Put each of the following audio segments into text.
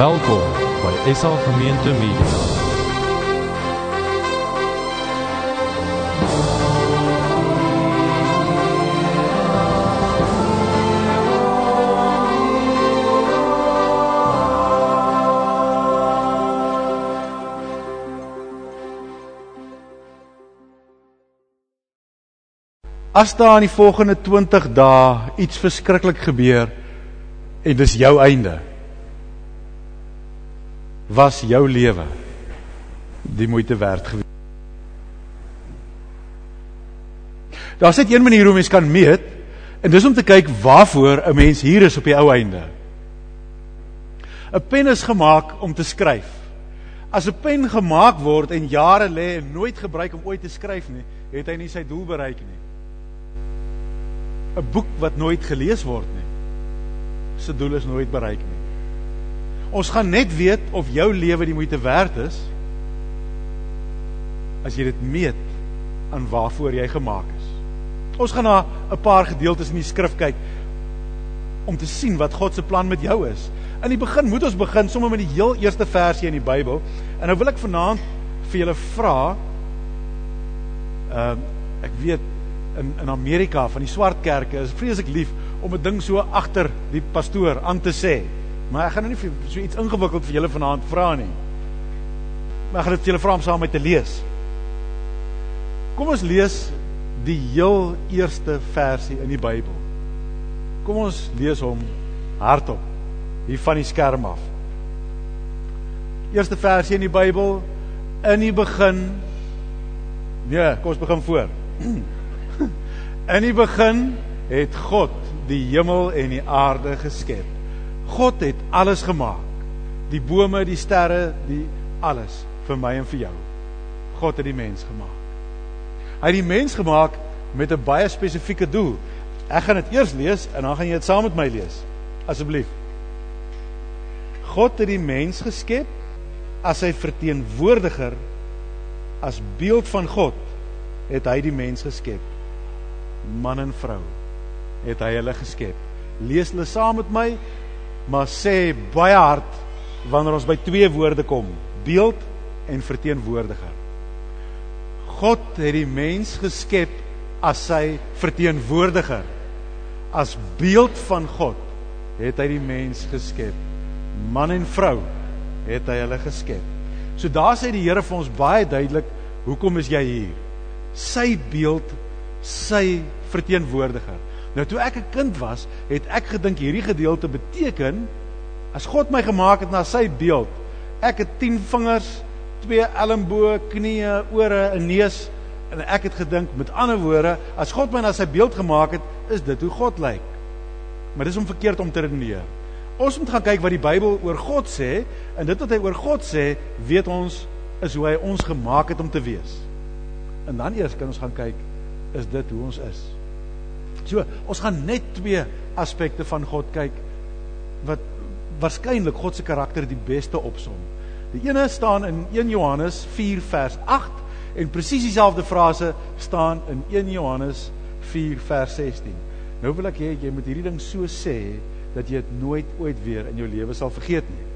Welkom by SA Gemeente Media. As daar in die volgende 20 dae iets verskriklik gebeur en dis jou einde. Was jou lewe die moeite werd gewees? Daar's net een manier hoe mens kan meet en dis om te kyk waarvoor 'n mens hier is op die ou einde. 'n Pen is gemaak om te skryf. As 'n pen gemaak word en jare lê en nooit gebruik om ooit te skryf nie, het hy nie sy doel bereik nie. 'n boek wat nooit gelees word nie. Se doel is nooit bereik nie. Ons gaan net weet of jou lewe die moeite werd is as jy dit meet aan waarvoor jy gemaak is. Ons gaan na 'n paar gedeeltes in die skrif kyk om te sien wat God se plan met jou is. In die begin moet ons begin sommer met die heel eerste versie in die Bybel. En nou wil ek vanaand vir julle vra ehm uh, ek weet in in Amerika van die swart kerke is vreeslik lief om 'n ding so agter die pastoor aan te sê. Maar ek gaan nou nie vir so iets ingewikkeld vir julle vanaand vra nie. Maar ek gaan dit vir julle vra om saam met te lees. Kom ons lees die heel eerste versie in die Bybel. Kom ons lees hom hardop hier van die skerm af. Eerste versie in die Bybel in die begin Nee, kom ons begin voor. In die begin het God die hemel en die aarde geskep. God het alles gemaak. Die bome, die sterre, die alles vir my en vir jou. God het die mens gemaak. Hy het die mens gemaak met 'n baie spesifieke doel. Ek gaan dit eers lees en dan gaan jy dit saam met my lees. Asseblief. God het die mens geskep as sy verteenwoordiger as beeld van God het hy die mens geskep man en vrou het hy hulle geskep. Lees hulle saam met my, maar sê baie hard wanneer ons by twee woorde kom: beeld en verteenwoordiger. God het die mens geskep as sy verteenwoordiger. As beeld van God het hy die mens geskep. Man en vrou het hy hulle geskep. So daar sê die Here vir ons baie duidelik, hoekom is jy hier? Sy beeld sy verteenwoordiger. Nou toe ek 'n kind was, het ek gedink hierdie gedeelte beteken as God my gemaak het na sy beeld. Ek het 10 vingers, twee elmboë, knieë, ore, 'n neus en ek het gedink met ander woorde, as God my na sy beeld gemaak het, is dit hoe God lyk. Maar dis om verkeerd om te redeneer. Ons moet gaan kyk wat die Bybel oor God sê en dit wat hy oor God sê, weet ons is hoe hy ons gemaak het om te wees. En dan eers kan ons gaan kyk is dit hoe ons is. So, ons gaan net twee aspekte van God kyk wat waarskynlik God se karakter die beste opsom. Die ene staan in 1 Johannes 4 vers 8 en presies dieselfde frase staan in 1 Johannes 4 vers 16. Nou wil ek hê jy moet hierdie ding so sê dat jy dit nooit ooit weer in jou lewe sal vergeet nie.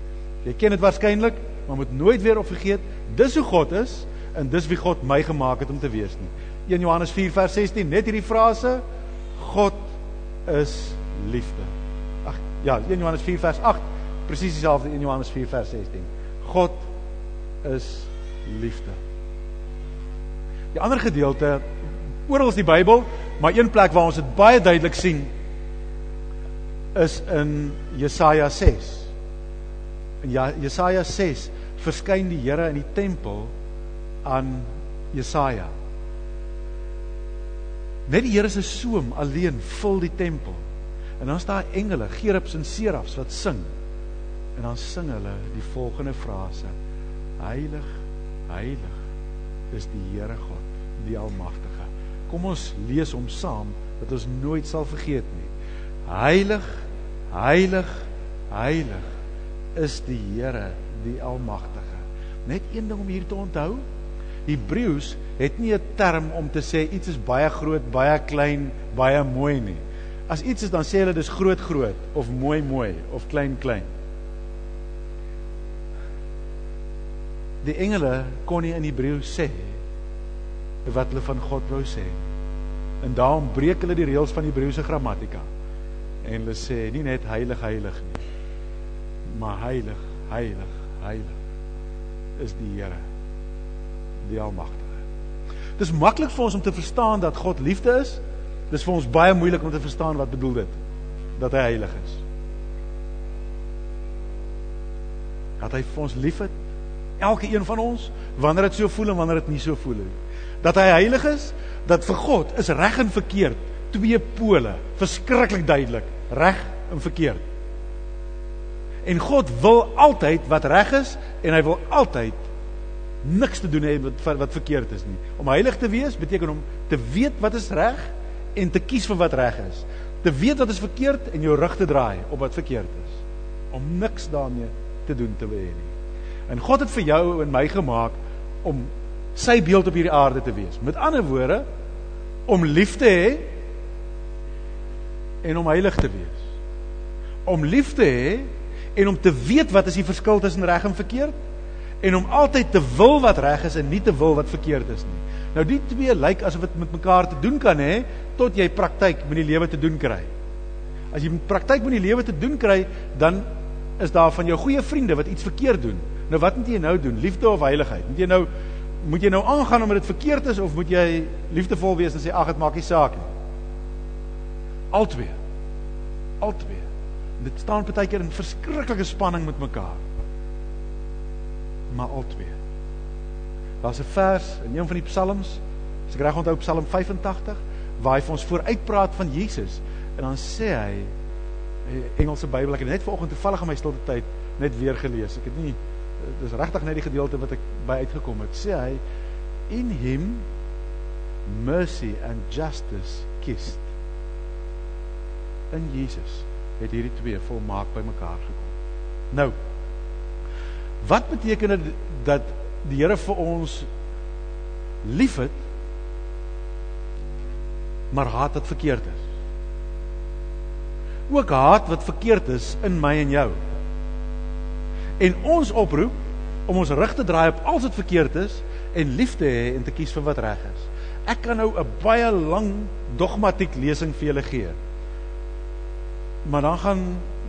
Jy ken dit waarskynlik, maar moet nooit weer op vergeet dis hoe God is en dis wie God my gemaak het om te wees nie. 1 Johannes 4 vers 16, net hierdie frase God is liefde. Ag ja, 1 Johannes 4 vers 8, presies dieselfde 1 Johannes 4 vers 16. God is liefde. Die ander gedeelte oral in die Bybel, maar een plek waar ons dit baie duidelik sien is in Jesaja 6. In ja, Jesaja 6 verskyn die Here in die tempel aan Jesaja. Net die Here se soem alleen vul die tempel. En dan staan engele, gerubs en serafs wat sing. En dan sing hulle die volgende frase: Heilig, heilig is die Here God, die Almagtige. Kom ons lees hom saam dat ons nooit sal vergeet nie. Heilig, heilig, heilig is die Here, die Almagtige. Net een ding om hier te onthou. Hebreëus het nie 'n term om te sê iets is baie groot, baie klein, baie mooi nie. As iets is dan sê hulle dis groot groot of mooi mooi of klein klein. die engele kon nie in Hebreë sê wat hulle van God wou sê. En daarom breek hulle die reëls van Hebreëse grammatika. En hulle sê nie net heilig heilig nie, maar heilig heilig heilig is die Here, die Almagtige. Dis maklik vir ons om te verstaan dat God liefde is. Dis vir ons baie moeilik om te verstaan wat bedoel dit dat hy heilig is. Dat hy vir ons liefhet, elke een van ons, wanneer dit so voel en wanneer dit nie so voel nie. Dat hy heilig is, dat vir God is reg en verkeerd twee pole, verskriklik duidelik, reg en verkeerd. En God wil altyd wat reg is en hy wil altyd niks te doen hê wat wat verkeerd is nie. Om heilig te wees beteken om te weet wat is reg en te kies vir wat reg is. Te weet wat is verkeerd en jou rug te draai op wat verkeerd is. Om niks daarmee te doen te hê nie. En God het vir jou en my gemaak om sy beeld op hierdie aarde te wees. Met ander woorde, om lief te hê en om heilig te wees. Om lief te hê en om te weet wat is die verskil tussen reg en verkeerd en om altyd te wil wat reg is en nie te wil wat verkeerd is nie. Nou die twee lyk asof dit met mekaar te doen kan hê tot jy praktyk met die lewe te doen kry. As jy praktyk met die lewe te doen kry, dan is daar van jou goeie vriende wat iets verkeerd doen. Nou wat moet jy nou doen? Liefde of heiligheid? Moet jy nou moet jy nou aangaan omdat dit verkeerd is of moet jy liefdevol wees en sê ag dit maak nie saak nie? Altwee. Altwee. Dit staan baie keer in verskriklike spanning met mekaar. Maar altwee. Daar's 'n vers in een van die psalms, as ek reg onthou Psalm 85, waar hy vir ons vooruitpraat van Jesus en dan sê hy Engelse Bybel, ek het net vanoggend toevallig in my stilte tyd net weer gelees. Ek het nie dis regtig net die gedeelte wat ek by uitgekom het. Sê hy in him mercy and justice kissed. In Jesus het hierdie twee volmaak by mekaar gekom. Nou, wat beteken dit dat die Here vir ons liefhet maar haat wat verkeerd is. Ook haat wat verkeerd is in my en jou. En ons oproep om ons rug te draai op alles wat verkeerd is en lief te hê en te kies vir wat reg is. Ek kan nou 'n baie lang dogmatiek lesing vir julle gee. Maar dan gaan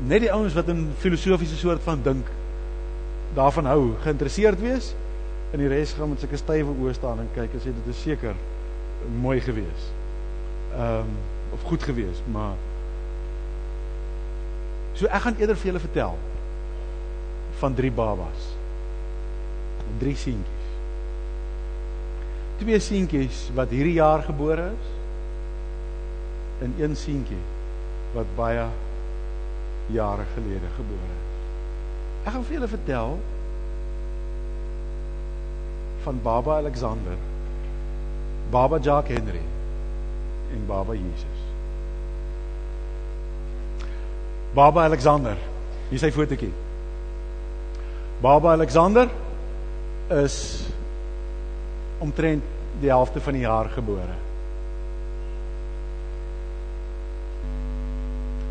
net die ouens wat in filosofiese soort van dink daarvan hou, geïnteresseerd wees en die res gaan met sulke stywe oë staan en kyk en sê dit is seker mooi gewees. Ehm um, of goed gewees, maar so ek gaan eerder vir julle vertel van drie babas. Drie seentjies. Twee seentjies wat hierdie jaar gebore is en een seentjie wat baie jare gelede gebore is. Ek gaan vir julle vertel van Baba Alexander, Baba Jack Henry en Baba Jesus. Baba Alexander, hier is sy fotootjie. Baba Alexander is omtrent die helfte van die jaar gebore.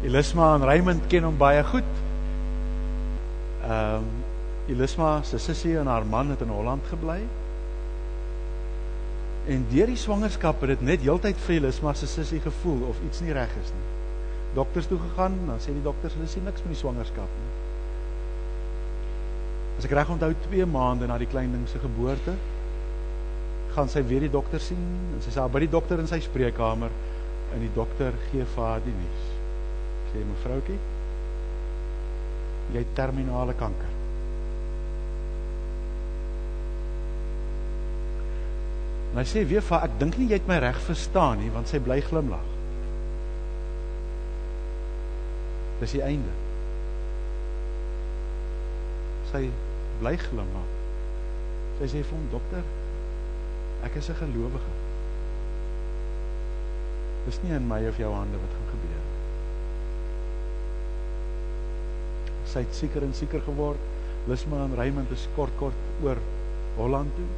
Elisma en Raymond ken hom baie goed. Ehm um, Elisma se sussie en haar man het in Holland gebly. En deur die swangerskap het dit net heeltyd vir Elisma se sussie gevoel of iets nie reg is nie. Dokters toe gegaan, dan sê die dokters hulle sien niks met die swangerskap nie. As ek reg onthou 2 maande na die klein ding se geboorte, gaan sy weer die dokter sien en sy sê by die dokter in sy spreekkamer en die dokter gee vir haar die nuus. Sê mevroutjie, jy het terminale kanker. En hy sê weer vir ek dink nie jy het my reg verstaan nie want sy bly glimlag. Dis die einde. Sy bly glimlag. Sy sê vir hom dokter, ek is 'n gelowige. Dis nie in my of jou hande wat gaan Sy het seker en seker geword. Lisma en Raymond is kort kort oor Holland toe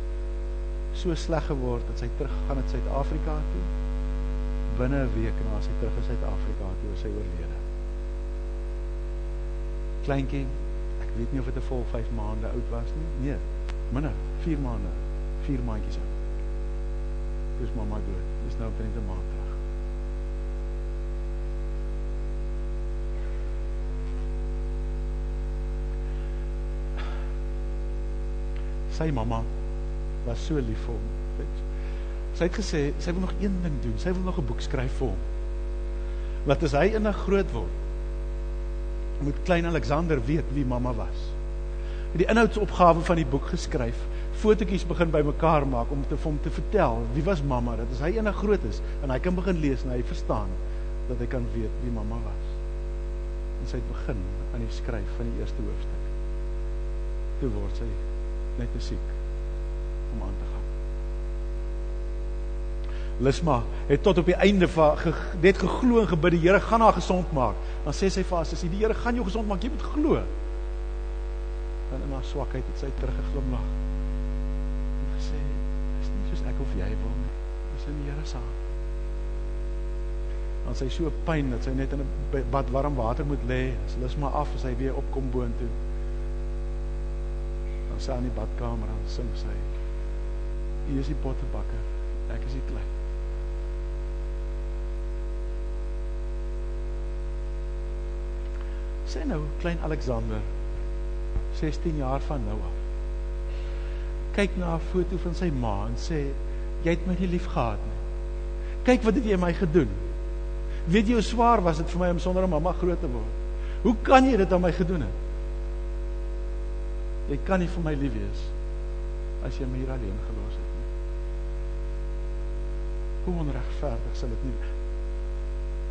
so sleg geword dat sy teruggegaan het Suid-Afrika toe. Binne 'n week na sy terug in Suid-Afrika toe is sy oorlede. Kleintjie, ek weet nie of dit 'n vol 5 maande oud was nie. Nee. Minne, 4 maande, 4 maandjies oud. Dis mamma dood. Dis nou omtrent 'n maand Sy mamma was so lief vir hom. Sy het gesê sy wil nog een ding doen. Sy wil nog 'n boek skryf vir hom. Wat as hy 'n groot word, moet klein Alexander weet wie mamma was. Het die inhoudsopgawe van die boek geskryf, fotootjies begin bymekaar maak om te hom te vertel wie was mamma. Dat as hy 'n groot is en hy kan begin lees en hy verstaan dat hy kan weet wie mamma was. En sy het begin aan die skryf van die eerste hoofstuk. Toe word sy net te siek om aan te gaan. Lisma het tot op die einde van ge, net geglo en gebid die Here gaan haar gesond maak. Dan sê sy vir haar sussie, die Here gaan jou gesond maak, jy moet glo. Dan in haar swakheid het sy teruggeglimlag. En gesê, dis nie soos ek of jy wil nie. Dis in die Here se hand. Dan sy so pyn dat sy net in 'n bad warm water moet lê. As Lisma af as hy weer opkom boontoe. Dan sy aan die badkamer aan sing sy. Hier is die pottebakker. Ek is die klein. sê nou klein Alexander 16 jaar van nou af kyk na 'n foto van sy ma en sê jy het my nie lief gehad nie kyk wat het jy my gedoen weet jy hoe swaar was dit vir my om sonder 'n mamma groot te word hoe kan jy dit aan my gedoen het jy kan nie vir my lief wees as jy my hier alleen gelos het nie hoe onregverdig sal dit nie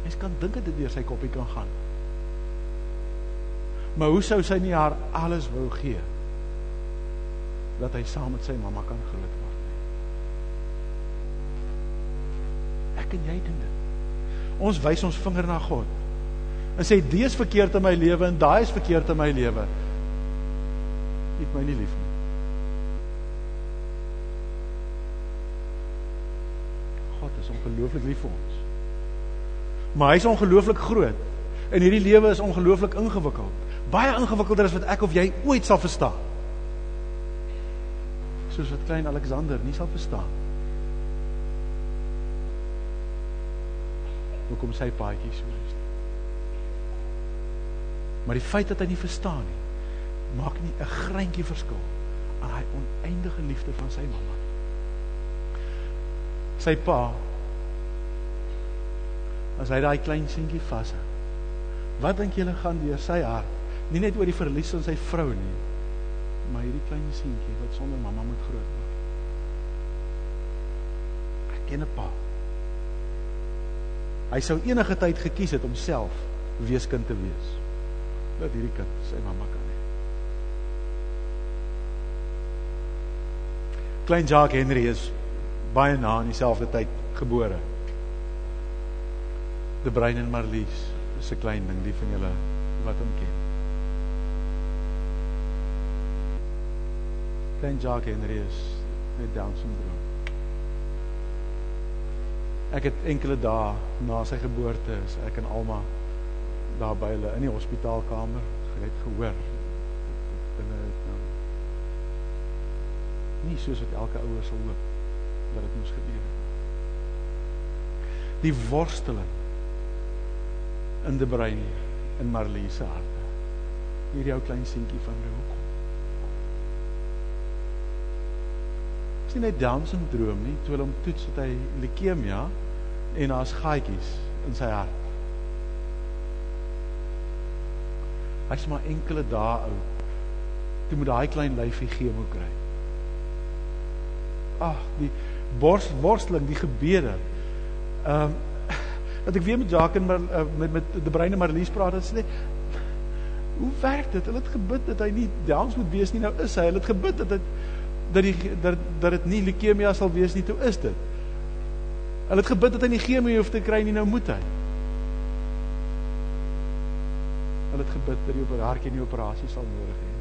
mens kan dink dit deur sy koppie kan gaan Maar hoe sou sy nie haar alles wou gee dat hy saam met sy mamma kan groot word nie? Ek en jy doen dit. Ons wys ons vinger na God. En sê dis verkeerd in my lewe en daai is verkeerd in my lewe. Het my nie lief nie. God is ongelooflik lief vir ons. Maar hy is ongelooflik groot. En hierdie lewe is ongelooflik ingewikkeld baie ingewikkelder as wat ek of jy ooit sal verstaan. Soos wat klein Alexander nie sal verstaan. Hoekom sy paadjie so is. Maar die feit dat hy nie verstaan nie, maak nie 'n greintjie verskil aan hy oneindige liefde van sy mamma. Sy pa as hy daai klein seentjie vashou. Wat dink julle gaan deur sy hart? nie net oor die verlies van sy vrou nie, maar hierdie klein seentjie wat sonder mamma moet groot word. Ek ken 'n pa. Hy sou enige tyd gekies het om self weeskind te wees. Dat hierdie kind sy mamma kan Klein Jacques Henry is baie na in dieselfde tyd gebore. De Bruin en Marlies, is 'n klein ding, die van julle wat hom ken. klein Jacques Henry is met Down syndroom. Ek het enkele dae na sy geboorte is ek en Alma daar by hulle in die hospitaalkamer gered gehoor. Nou nie soos wat elke ouer sal hoop dat dit moes gebeur het. Die worsteling in die brein in Marlie se hart. Hierdie ou klein seentjie van my nie net Down syndroom nie, toe hulle hom toets het hy leukemia en daar's gaatjies in sy hart. Hy's maar enkele dae oud. Toe moet daai klein lyfie chemo kry. Ag, die bors worsteling, die gebede. Ehm um, dat ek weer met Jacques en met met, met die breine Marlies praat, dit sê Hoe werk dit? Hulle het gebid dat hy nie Downs moet wees nie. Nou is hy. Hulle het gebid dat dit dat die dat dat dit nie leukemia sal wees nie, toe is dit. Hulle het gebid dat hy nie chemie hoef te kry nie, nou moet hy. Hulle het gebid dat die hartjie nie operasie sal nodig hê.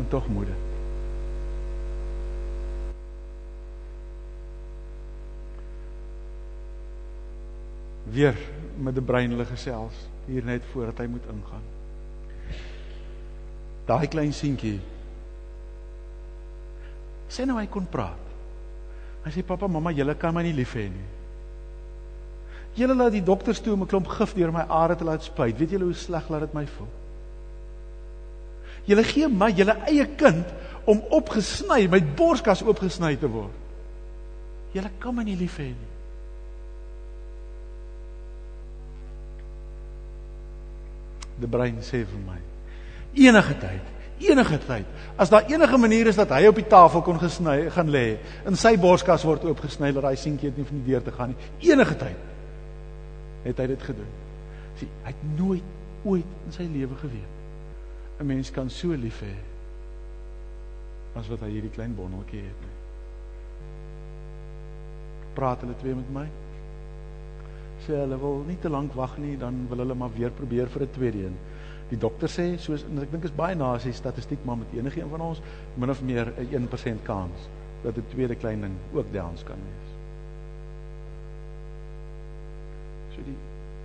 En tog moet dit. Weer met 'n breinlige gesels hier net voordat hy moet ingaan. Daai klein seentjie Sê nou hy kon praat. Hy sê pappa, mamma, julle kan my nie lief hê nie. Julle laat die dokters toe om 'n klomp gif deur my are te laat spuit. Weet julle hoe sleg laat dit my voel? Julle gee my julle eie kind om opgesny, my borskas oopgesny te word. Julle kan my nie lief hê nie. Die brein sê vir my enige tyd, enige tyd, as daar enige manier is dat hy op die tafel kon gesny gaan lê en sy borskas word oopgesny dat daai seentjie net nie van die deur te gaan nie, enige tyd het hy dit gedoen. Sien, hy het nooit ooit in sy lewe geweet 'n mens kan so lief hê as wat hy hierdie klein bondeltjie het nie. Praat hulle twee met my? Sê hulle wil nie te lank wag nie, dan wil hulle maar weer probeer vir 'n tweede een. Die dokter sê soos en ek dink is baie na sy statistiek maar met enige een van ons min of meer 'n 1% kans dat 'n tweede klein ding ook Downs kan wees. So die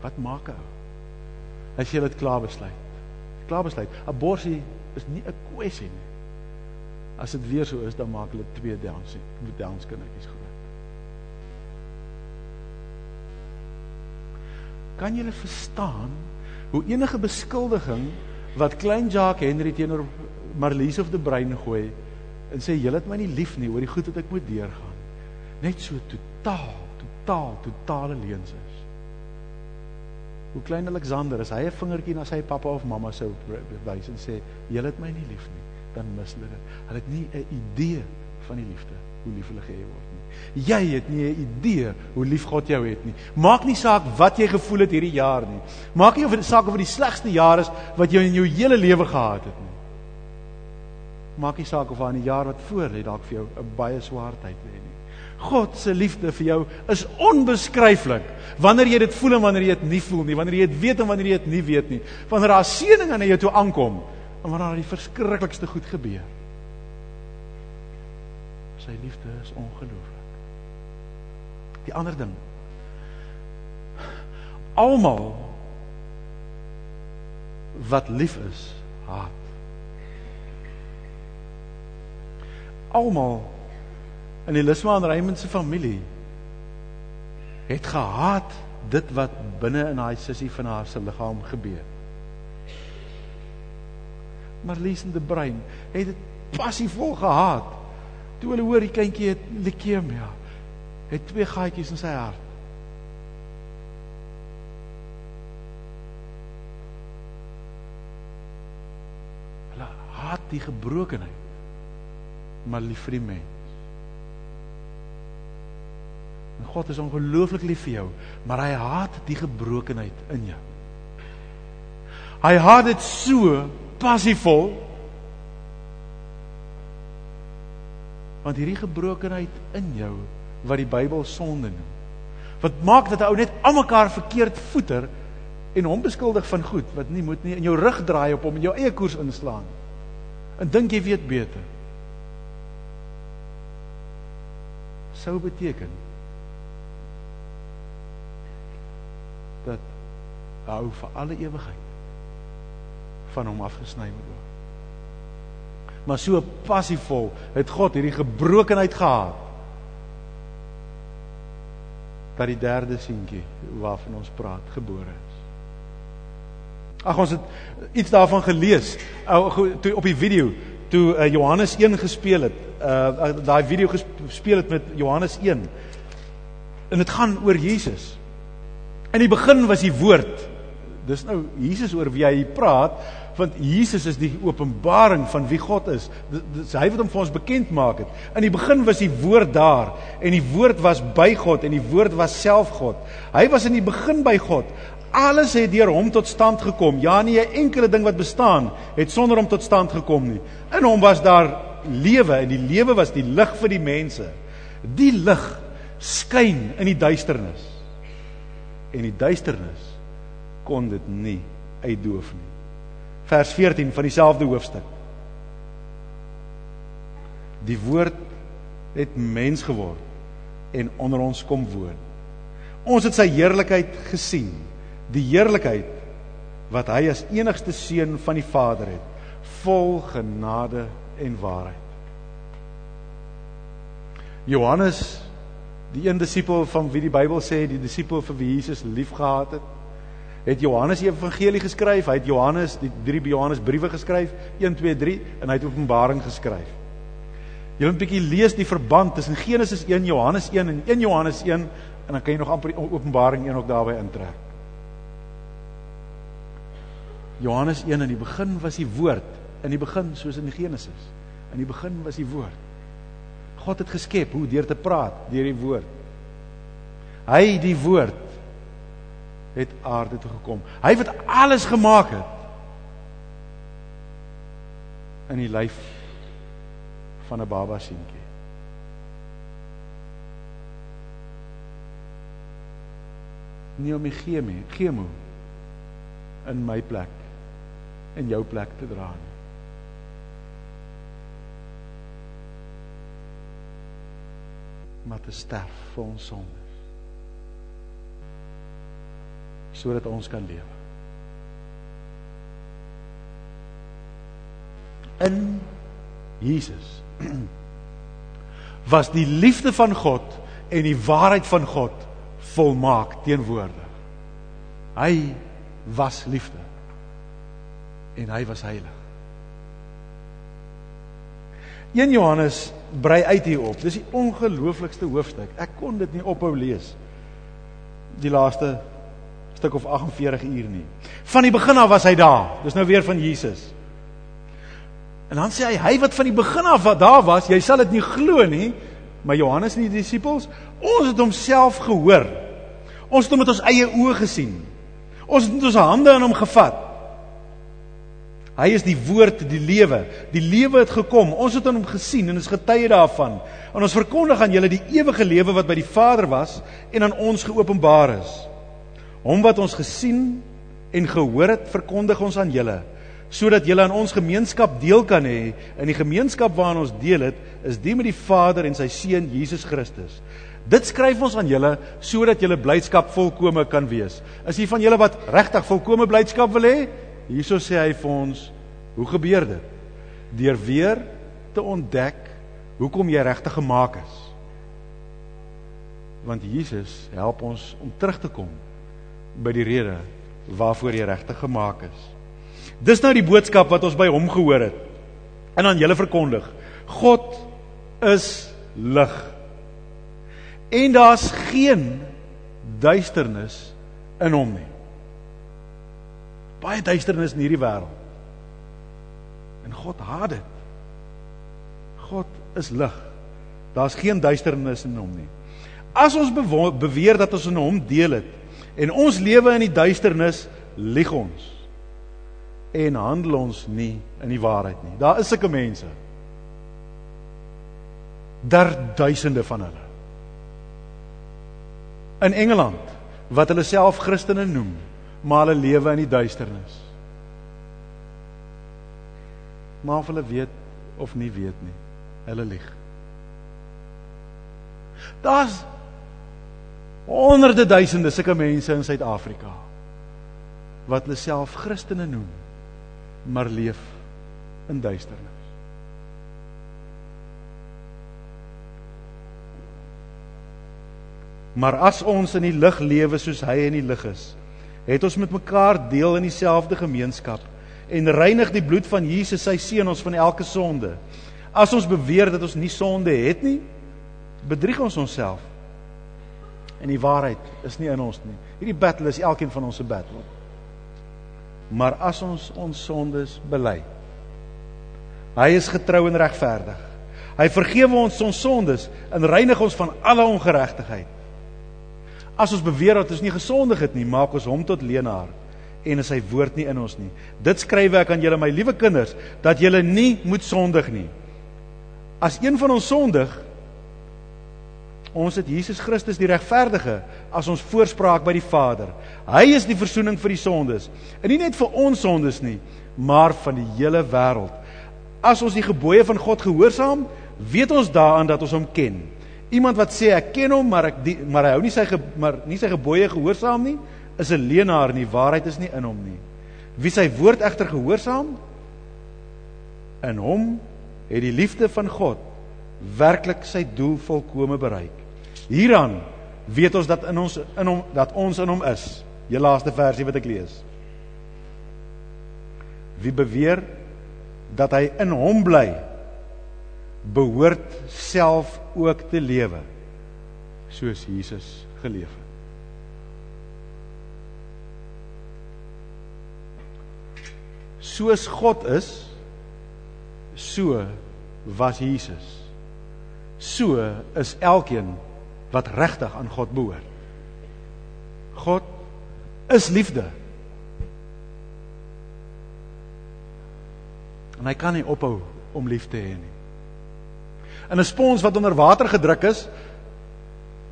wat maak ou? As jy dit klaar besluit. Klaar besluit. Abortus is nie 'n kwessie nie. As dit weer so is, dan maak hulle twee Downs, Downs kindertjies Kan jy verstaan hoe enige beskuldiging wat klein Jacques Henry teenoor Marlies of die brein gooi en sê jy het my nie lief nie oor die goed wat ek moet deurgaan. Net so totaal totaal totale leuns is hoe klein Alexander is hy 'n vingertjie na sy pappa of mamma sou wys en sê jy het my nie lief nie dan mis hulle dit. Hulle het nie 'n idee van die liefde hoe lief hulle gehê word nie jy het nie 'n idee hoe lief God jou het nie. Maak nie saak wat jy gevoel het hierdie jaar nie. Maak nie of dit saak of dit die slegste jaar is wat jy in jou hele lewe gehad het nie. Maak nie saak of aan die jaar wat voor lê dalk vir jou 'n baie swaar tyd lê nie. God se liefde vir jou is onbeskryflik wanneer jy dit voel en wanneer jy dit nie voel nie wanneer jy dit weet en wanneer jy dit nie weet nie. Wanneer daar seëning aan jou toe aankom en wanneer daar die verskriklikste goed gebeur. Sy liefde is ongelooflik. Die ander ding. Almal wat lief is, haat. Almal in Elisma en Raymond se familie het gehaat dit wat binne in haar sussie van haar se liggaam gebeur. Marlies en die brein het dit passievol gehaat Toe hulle hoor die kindjie het leukemia. Het twee gaatjies in sy hart. Hulle haat die gebrokenheid. Maar lief vir die mens. En God is ongelooflik lief vir jou, maar hy haat die gebrokenheid in jou. Hy haat dit so passievol want hierdie gebrokenheid in jou wat die Bybel sonde noem. Wat maak dat 'n ou net almekaar verkeerd voeter en hom beskuldig van goed wat nie moet nie in jou rug draai op hom en jou eie koers inslaan. En dink jy weet beter? Sou beteken dat hou vir alle ewigheid van hom afgesny moet word. Maar so passievol het God hierdie gebrokenheid gehad dat die derde seentjie waarvan ons praat gebore is. Ag ons het iets daarvan gelees toe op die video toe uh, Johannes 1 gespeel het. Uh daai video gespeel het met Johannes 1. En dit gaan oor Jesus. In die begin was die woord. Dis nou Jesus oor wie hy praat, want Jesus is die openbaring van wie God is. Dis hy wat hom vir ons bekend maak het. In die begin was die woord daar en die woord was by God en die woord was self God. Hy was in die begin by God. Alles het deur hom tot stand gekom. Ja, nie 'n enkele ding wat bestaan het sonder hom tot stand gekom nie. In hom was daar lewe en die lewe was die lig vir die mense. Die lig skyn in die duisternis. En die duisternis kon dit nie uitdoof nie vers 14 van dieselfde hoofstuk. Die woord het mens geword en onder ons kom woon. Ons het sy heerlikheid gesien, die heerlikheid wat hy as enigste seun van die Vader het, vol genade en waarheid. Johannes, die een disipel van wie die Bybel sê die disipel vir wie Jesus liefgehad het, het Johannes die evangelie geskryf. Hy het Johannes die drie Johannes briewe geskryf, 1 2 3 en hy het Openbaring geskryf. Jy moet 'n bietjie lees die verband tussen Genesis 1, Johannes 1 en 1 Johannes 1 en dan kan jy nog amper Openbaring 1 ook daarbey intrek. Johannes 1 in die begin was die woord, in die begin soos in Genesis. In die begin was die woord. God het geskep hoe deur te praat deur die woord. Hy die woord het aarde toe gekom. Hy wat alles gemaak het in die lyf van 'n baba seentjie. Nie om die chemie, chemo in my plek in jou plek te dra nie. Maar te sterf vir ons sondes. Sodat ons kan lewe. In Jesus was die liefde van God en die waarheid van God volmaak teenwoordig. Hy was liefde en hy was heilig. 1 Johannes brei uit hierop. Dis die ongelooflikste hoofstuk. Ek kon dit nie ophou lees die laaste stuk of 48 uur nie. Van die begin af was hy daar. Dis nou weer van Jesus. En dan sê hy hy wat van die begin af wat daar was, jy sal dit nie glo nie, maar Johannes en die disippels, ons het homself gehoor. Ons het hom met ons eie oë gesien. Ons het met ons hande aan hom gevat. Hy is die woord, die lewe. Die lewe het gekom. Ons het aan hom gesien en is getuie daarvan. En ons verkondig aan julle die ewige lewe wat by die Vader was en aan ons geopenbaar is. Hom wat ons gesien en gehoor het, verkondig ons aan julle sodat julle aan ons gemeenskap deel kan hê. In die gemeenskap waaraan ons deel het, is die met die Vader en sy seun Jesus Christus. Dit skryf ons aan julle sodat julle blydskap volkome kan wees. Is hier van julle wat regtig volkome blydskap wil hê? Hierso sê hy vir ons, hoe gebeur dit? Deur weer te ontdek hoekom jy regtig gemaak is. Want Jesus help ons om terug te kom by die rede waarvoor jy regtig gemaak is. Dis nou die boodskap wat ons by hom gehoor het en aan julle verkondig. God is lig. En daar's geen duisternis in hom nie baie duisternis in hierdie wêreld. En God haat dit. God is lig. Daar's geen duisternis in hom nie. As ons beweer dat ons in hom deel het en ons lewe in die duisternis, lieg ons en handel ons nie in die waarheid nie. Daar is sulke mense. Daar duisende van hulle. In Engeland wat hulle self Christene noem, maar hulle lewe in die duisternis. Maar of hulle weet of nie weet nie, hulle lieg. Daar's honderde duisende sulke mense in Suid-Afrika wat hulle self Christene noem, maar leef in duisternis. Maar as ons in die lig lewe soos hy in die lig is, het ons met mekaar deel in dieselfde gemeenskap en reinig die bloed van Jesus sy seun ons van elke sonde. As ons beweer dat ons nie sonde het nie, bedrieg ons onsself. En die waarheid is nie in ons nie. Hierdie battle is elkeen van ons se battle. Maar as ons ons sondes bely, hy is getrou en regverdig. Hy vergewe ons ons sondes en reinig ons van alle ongeregtigheid. As ons beweer dat ons nie gesondig het nie, maak ons hom tot leenaar en is sy woord nie in ons nie. Dit skryf ek aan julle my liewe kinders dat julle nie moet sondig nie. As een van ons sondig, ons het Jesus Christus die regverdige as ons voorspraak by die Vader. Hy is die verzoening vir die sondes. En nie net vir ons sondes nie, maar van die hele wêreld. As ons die gebooie van God gehoorsaam, weet ons daaraan dat ons hom ken. Iemand wat sê ek ken hom, maar ek die, maar hy hou nie sy ge, maar nie sy gebooie gehoorsaam nie, is 'n leienaar nie. Waarheid is nie in hom nie. Wie sy woord egter gehoorsaam, in hom het die liefde van God werklik sy doel volkome bereik. Hieraan weet ons dat in ons in hom dat ons in hom is. Die laaste versie wat ek lees. Wie beweer dat hy in hom bly, behoort self ook te lewe soos Jesus geleef het. Soos God is, so was Jesus. So is elkeen wat regtig aan God behoort. God is liefde. En hy kan nie ophou om lief te hê nie. In 'n spons wat onder water gedruk is,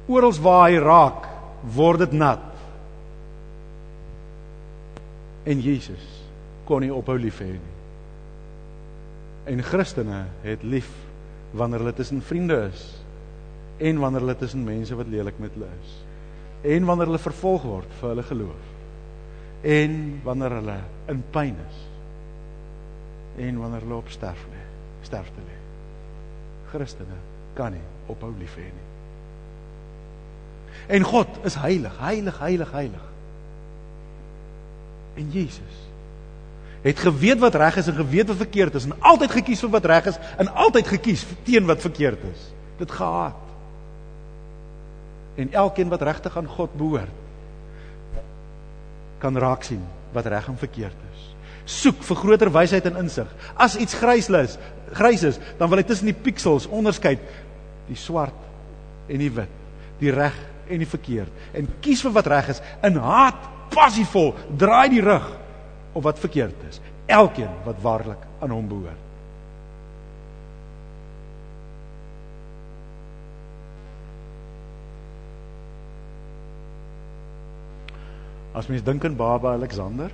oral waar hy raak, word dit nat. En Jesus kon nie ophou lief hê nie. En Christene het lief wanneer hulle tussen vriende is en wanneer hulle tussen mense wat lelik met hulle is. En wanneer hulle vervolg word vir hulle geloof. En wanneer hulle in pyn is. En wanneer hulle op sterf lê sterfte lê. Christene kan nie ophou lief hê nie. En God is heilig heilig heilig heilig. En Jesus het geweet wat reg is en geweet wat verkeerd is en altyd gekies vir wat reg is en altyd gekies teen wat verkeerd is. Dit gehaat. En elkeen wat regtig aan God behoort kan raak sien wat reg en verkeerd is. Soek vir groter wysheid en insig. As iets grys is, grys is, dan wil hy tussen die piksels onderskei die swart en die wit, die reg en die verkeerd en kies vir wat reg is in haat passievol draai die rug of wat verkeerd is. Elkeen wat waarlik aan hom behoort. As mens dink aan Baba Alexander,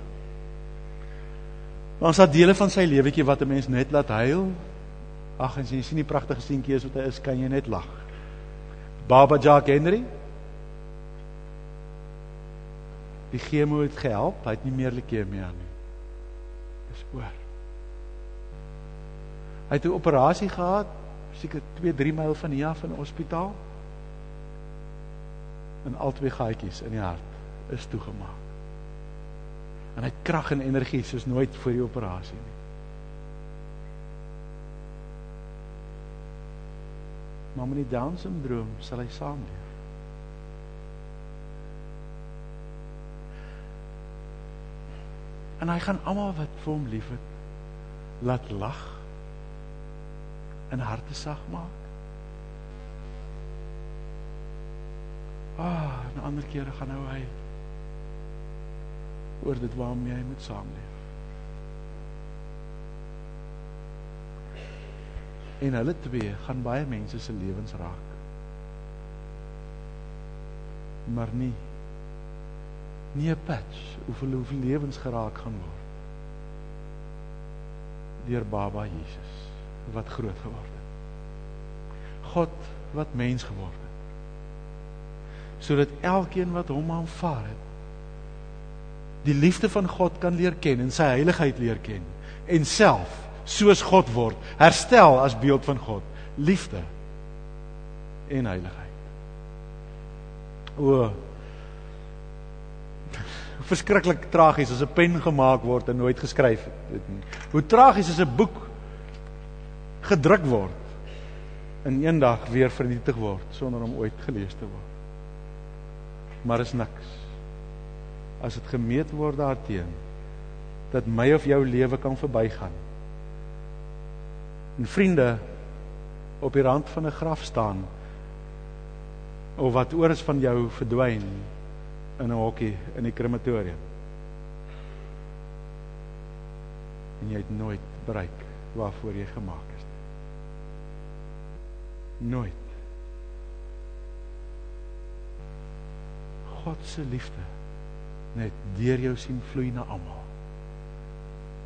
dan is daar dele van sy lewetjie wat 'n mens net laat huil. Ag, en jy sien die pragtige seentjie is wat hy is, kan jy net lag. Baba Jack Henry Die chemo het gehelp, hy het nie meer leukemie nie is oor. Hy het 'n operasie gehad, seker 2-3 myl van hier af in 'n hospitaal. En al twee gaatjies in die hart is toegemaak. En hy het krag en energie soos nooit voor die operasie nie. Maar met die Down syndroom sal hy saamleef. En hy gaan almal wat vir hom liefhet laat lag en harte sag maak. Ah, 'n ander keer gaan nou hy oor dit waarmee hy moet saamleef. En hulle twee gaan baie mense se lewens raak. Maar nie nie 'n patch hoeveel hoeveel lewens geraak gaan word deur baba Jesus wat groot geword het. God wat mens geword het. Sodat elkeen wat hom aanvaar het die liefde van God kan leer ken en sy heiligheid leer ken en self soos God word, herstel as beeld van God, liefde en heiligheid. O verskriklik tragies as 'n pen gemaak word en nooit geskryf het nie. Hoe tragies is 'n boek gedruk word en eendag weer vernietig word sonder om ooit gelees te word. Maar is niks. As dit gemeet word daarteen dat my of jou lewe kan verbygaan. En vriende op die rand van 'n graf staan of wat oor is van jou verdwyn in 'n hokkie in die krematorium. En jy het nooit bereik waarvoor jy gemaak is nie. Nooit. God se liefde net deur jou sien vloei na almal.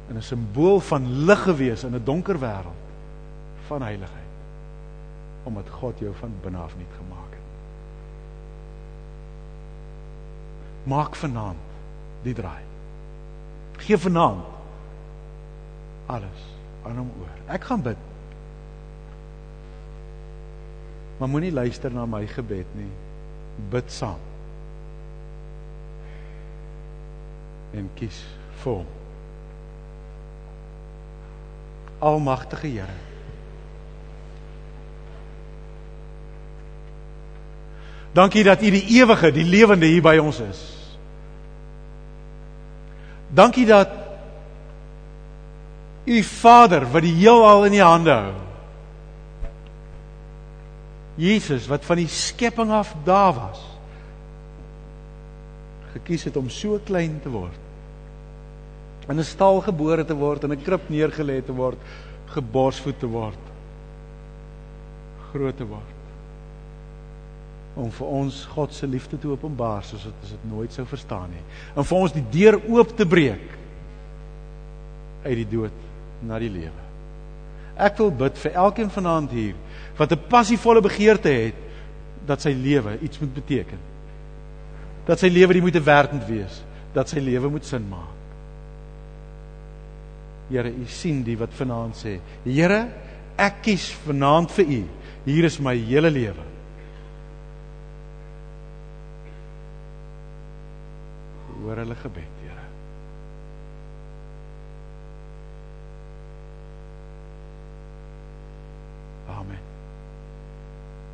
En 'n simbool van lig gewees in 'n donker wêreld van heiligheid. Omdat God jou van binne af nuut gemaak het. maak vanaand die draai. Geef vanaand alles aan hom oor. Ek gaan bid. Maar moenie luister na my gebed nie. Bid saam. En kies vir hom. Almagtige Here. Dankie dat U die ewige, die lewende hier by ons is. Dankie dat U Vader wat die heelal in U hande hou. Jesus wat van die skepping af daar was gekies het om so klein te word. In 'n stal gebore te word, in 'n krib neergelê te word, geborsvoed te word. Groot te word om vir ons God se liefde te openbaar soos wat ons dit nooit sou verstaan nie. En vir ons die deur oop te breek uit die dood na die lewe. Ek wil bid vir elkeen vanaand hier wat 'n passievolle begeerte het dat sy lewe iets moet beteken. Dat sy lewe die moeite werd moet wees, dat sy lewe moet sin maak. Here, U sien die wat vanaand sê, Here, ek kies vanaand vir U. Hier is my hele lewe. Hoor hulle gebed.